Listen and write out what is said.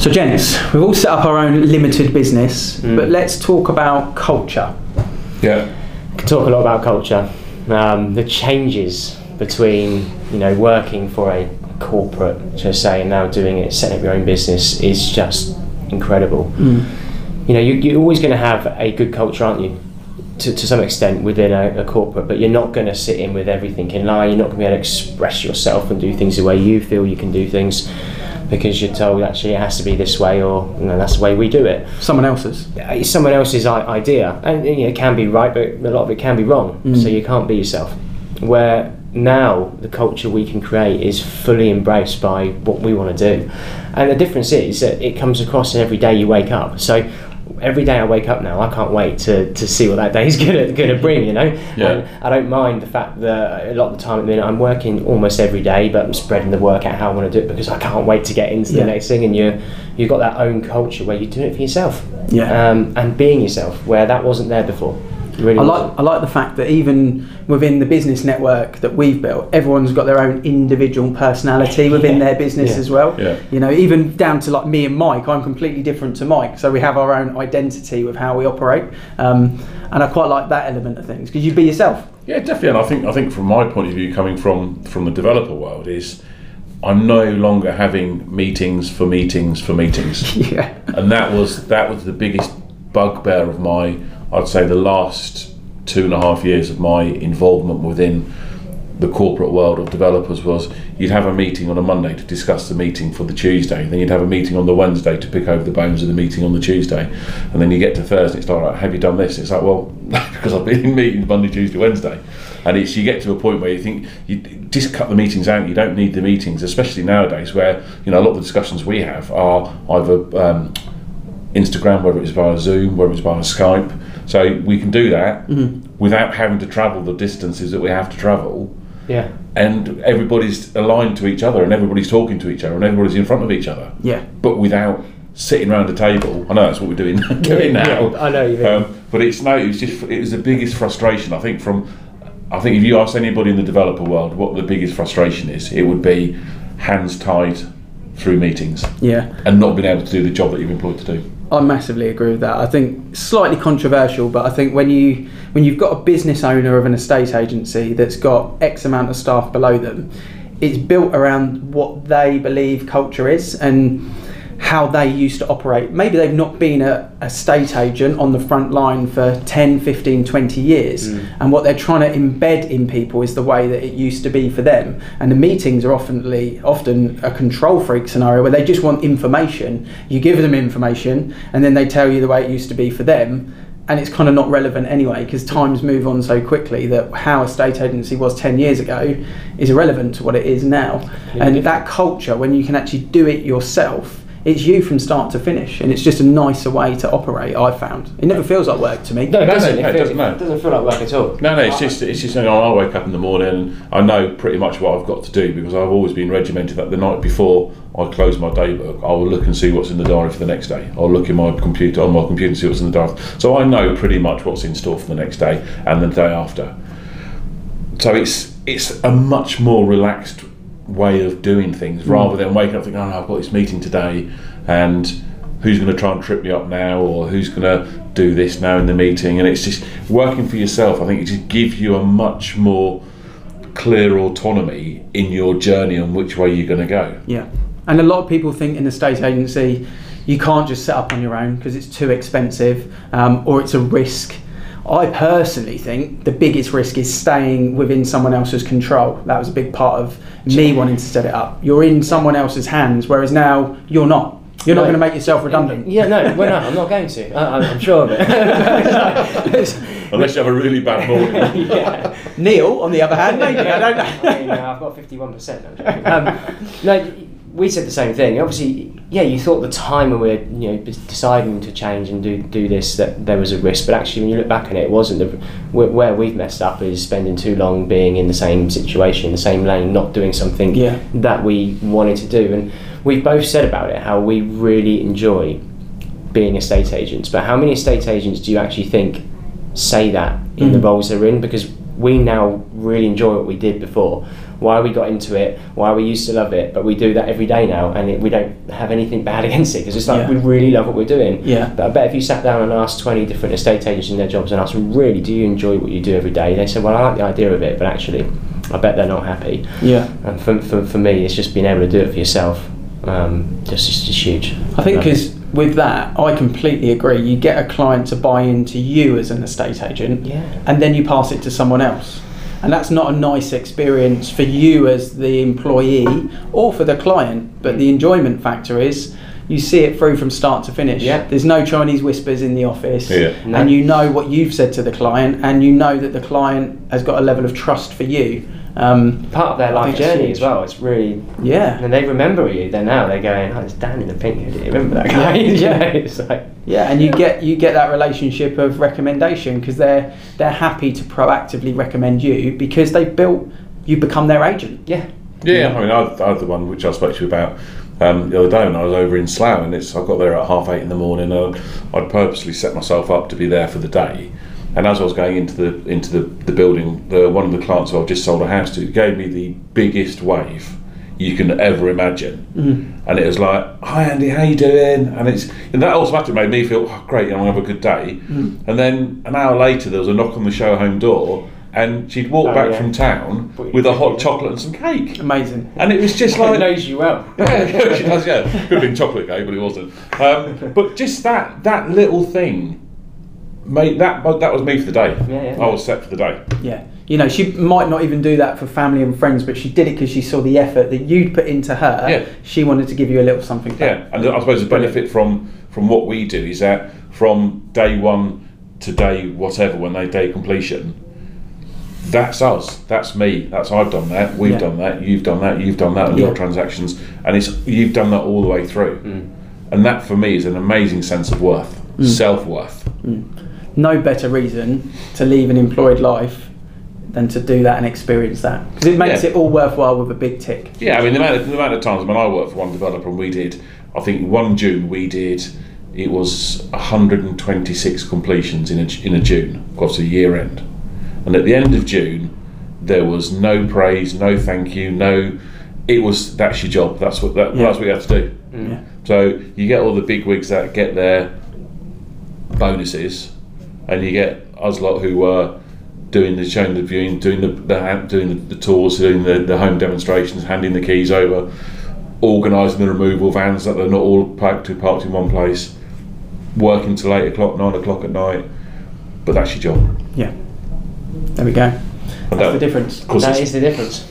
So, gents, we've all set up our own limited business, but let's talk about culture. Yeah. Could talk a lot about culture. Um, the changes between you know working for a corporate, to say, and now doing it, setting up your own business is just incredible. You know, you, you're always going to have a good culture, aren't you? To, to some extent within a, a corporate, but you're not going to sit in with everything in line. You're not going to be able to express yourself and do things the way you feel you can do things because you're told actually it has to be this way or you know, that's the way we do it Someone else's. it's someone else's idea, and you know, it can be right, but a lot of it can be wrong. Mm. So you can't be yourself. Where now the culture we can create is fully embraced by what we want to do, and the difference is that it comes across in every day you wake up. So every day I wake up now, I can't wait to, to see what that day is gonna gonna bring. You know, Yeah. And I don't mind the fact that a lot of the time at the minute I'm working almost every day, but I'm spreading the work out how I want to do it because I can't wait to get into the next thing. And you you've got that own culture where you're doing it for yourself Yeah. um, and being yourself where that wasn't there before. Really I like, I like the fact that even within the business network that we've built, everyone's got their own individual personality within Yeah. their business Yeah. as well. Yeah. You know, even down to like me and Mike, I'm completely different to Mike, so we have our own identity with how we operate, um, and I quite like that element of things because you be yourself. Yeah, definitely. And I think I think from my point of view, coming from from the developer world, is I'm no longer having meetings for meetings for meetings, Yeah. and that was that was the biggest bugbear of my I'd say the last two and a half years of my involvement within the corporate world of developers was you'd have a meeting on a Monday to discuss the meeting for the Tuesday, then you'd have a meeting on the Wednesday to pick over the bones of the meeting on the Tuesday, and then you get to Thursday, it's like, have you done this? It's like, well, because I've been in meetings Monday, Tuesday, Wednesday, and it's you get to a point where you think you just cut the meetings out. You don't need the meetings, especially nowadays where you know a lot of the discussions we have are either um, Instagram, whether it's via Zoom, whether it's via Skype. So we can do that without having to travel the distances that we have to travel, Yeah. and everybody's aligned to each other, and everybody's talking to each other, and everybody's in front of each other. Yeah. But without sitting around a table. I know that's what we're doing doing Yeah, now. I know you mean. Um, but it's no, it was just it was the biggest frustration. I think from, I think if you ask anybody in the developer world what the biggest frustration is, it would be hands tied through meetings Yeah. and not being able to do the job that you've employed to do. I massively agree with that. I think slightly controversial, but I think when you when you've got a business owner of an estate agency that's got X amount of staff below them, it's built around what they believe culture is and how they used to operate. Maybe they've not been estate agent on the front line for 10, 15, 20 years, hmm. and what they're trying to embed in people is the way that it used to be for them. And the meetings are often often a control freak scenario where they just want information. You give them information, and then they tell you the way it used to be for them. And it's kind of not relevant anyway because times move on so quickly that how estate agency was 10 years ago is irrelevant to what it is now. And that culture, when you can actually do it yourself, it's you from start to finish, and it's just a nicer way to operate. I found it never feels like work to me. No, it doesn't. no, it, no, it feels, doesn't, no. it doesn't feel like work at all. No, no, it's just it's just you know, I wake up in the morning and I know pretty much what I've got to do because I've always been regimented that the night before I close my day book, I will look and see what's in the diary for the next day. I'll look in my computer on my computer and see what's in the diary. So I know pretty much what's in store for the next day and the day after. So it's it's a much more relaxed way of doing things rather than waking up thinking, oh, no, I've got this meeting today and who's going to try and trip me up now or who's going to do this now in the meeting. And it's just working for yourself. I think it just gives you a much more clear autonomy in your journey on which way you're going to go. Yeah, and a lot of people think in the estate agency you can't just set up on your own because it's too expensive um, or it's a risk. I personally think the biggest risk is staying within someone else's control. That was a big part of me wanting to set it up. You're in someone else's hands, whereas now you're not. You're not Right. going to make yourself redundant. Yeah, no, well, no, I'm not going to. I, I'm- I'm sure of it. Unless you have a really bad morning. yeah. Neil, on the other hand, maybe I don't know. I mean, uh, I've got 51%. Um, no, we said the same thing. Obviously, yeah, you thought the time when we were you know deciding to change and do do this that there was a risk, but actually, when you look back on it, it wasn't. The, where where we've messed up is spending too long being in the same situation, the same lane, not doing something Yeah. that we wanted to do. And we've both said about it how we really enjoy being estate agents. But how many estate agents do you actually think say that in the Mm. roles they're in? Because we now really enjoy what we did before. Why we got into it, why we used to love it, but we do that every day now, and it, we don't have anything bad against it because it's like Yeah. we really love what we're doing. Yeah. But I bet if you sat down and asked 20 different estate agents in their jobs and asked them, really, do you enjoy what you do every day? They said, well, I like the idea of it, but actually, I bet they're not happy. Yeah. And for, for, for me, it's just being able to do it for yourself. Um, just, just, just huge. I think because with that, I completely agree. You get a client to buy into you as an estate agent, Yeah. and then you pass it to someone else. And that's not a nice experience for you as the employee or for the client. But the enjoyment factor is you see it through from start to finish. Yeah. There's no Chinese whispers in the office. Yeah. No. And you know what you've said to the client, and you know that the client has got a level of trust for you. Um, part of their life journey huge. as well. It's really, yeah. and they remember you. They're now they're going, oh, it's Dan in the pink. Do you remember that guy? Yeah. It's like, Yeah, and you get you get that relationship of recommendation because they're they're happy to proactively recommend you because they've built you become their agent. yeah, Yeah, I mean, I, I had the one which I spoke to you about um, the other day when I was over in Slough, and it's I got there at half eight in the morning. And I'd purposely set myself up to be there for the day. And as I was going into the into the, the building, the, one of the clients who I've just sold a house to gave me the biggest wave you can ever imagine. And it was like, "Hi Andy, how you doing?" And it's and that automatically made me feel oh, great. I'm gonna have a good day. And then an hour later, there was a knock on the show home door, and she'd walked Oh, back yeah. from town with a hot chocolate and some cake. Amazing. And it was just it like knows you well. yeah, she does, yeah. Could have been chocolate cake, but it wasn't. Um, but just that that little thing, mate. That that was me for the day. Yeah, yeah. I was set for the day. Yeah. You know, she might not even do that for family and friends, but she did it because she saw the effort that you'd put into her. Yeah. She wanted to give you a little something Yeah, and I suppose the benefit from from what we do is that from day one to day whatever, when they day completion, that's us. That's me. That's I've done that. We've Yeah. done that. You've done that. You've done that on your transactions, and it's you've done that all the way through. Mm. And that for me is an amazing sense of worth, mm. self worth. Mm. No better reason to leave an employed life than to do that and experience that because it makes Yeah. it all worthwhile with a big tick. Yeah, I mean the amount, of, the amount of times when I worked for one developer and we did, I think one June we did, it was 126 completions in a, in a June, across a year end, and at the end of June, there was no praise, no thank you, no. It was that's your job. That's what that, Yeah. that's what you have to do. Yeah. So you get all the big wigs that get their bonuses, and you get us lot who were doing the showing the viewing, doing the, the doing the, tours, doing the, the home demonstrations, handing the keys over, organising the removal vans that they're not all parked parked in one place, working till eight o'clock, nine o'clock at night. But that's your job. Yeah. There we go. That's that- the difference. That is the difference.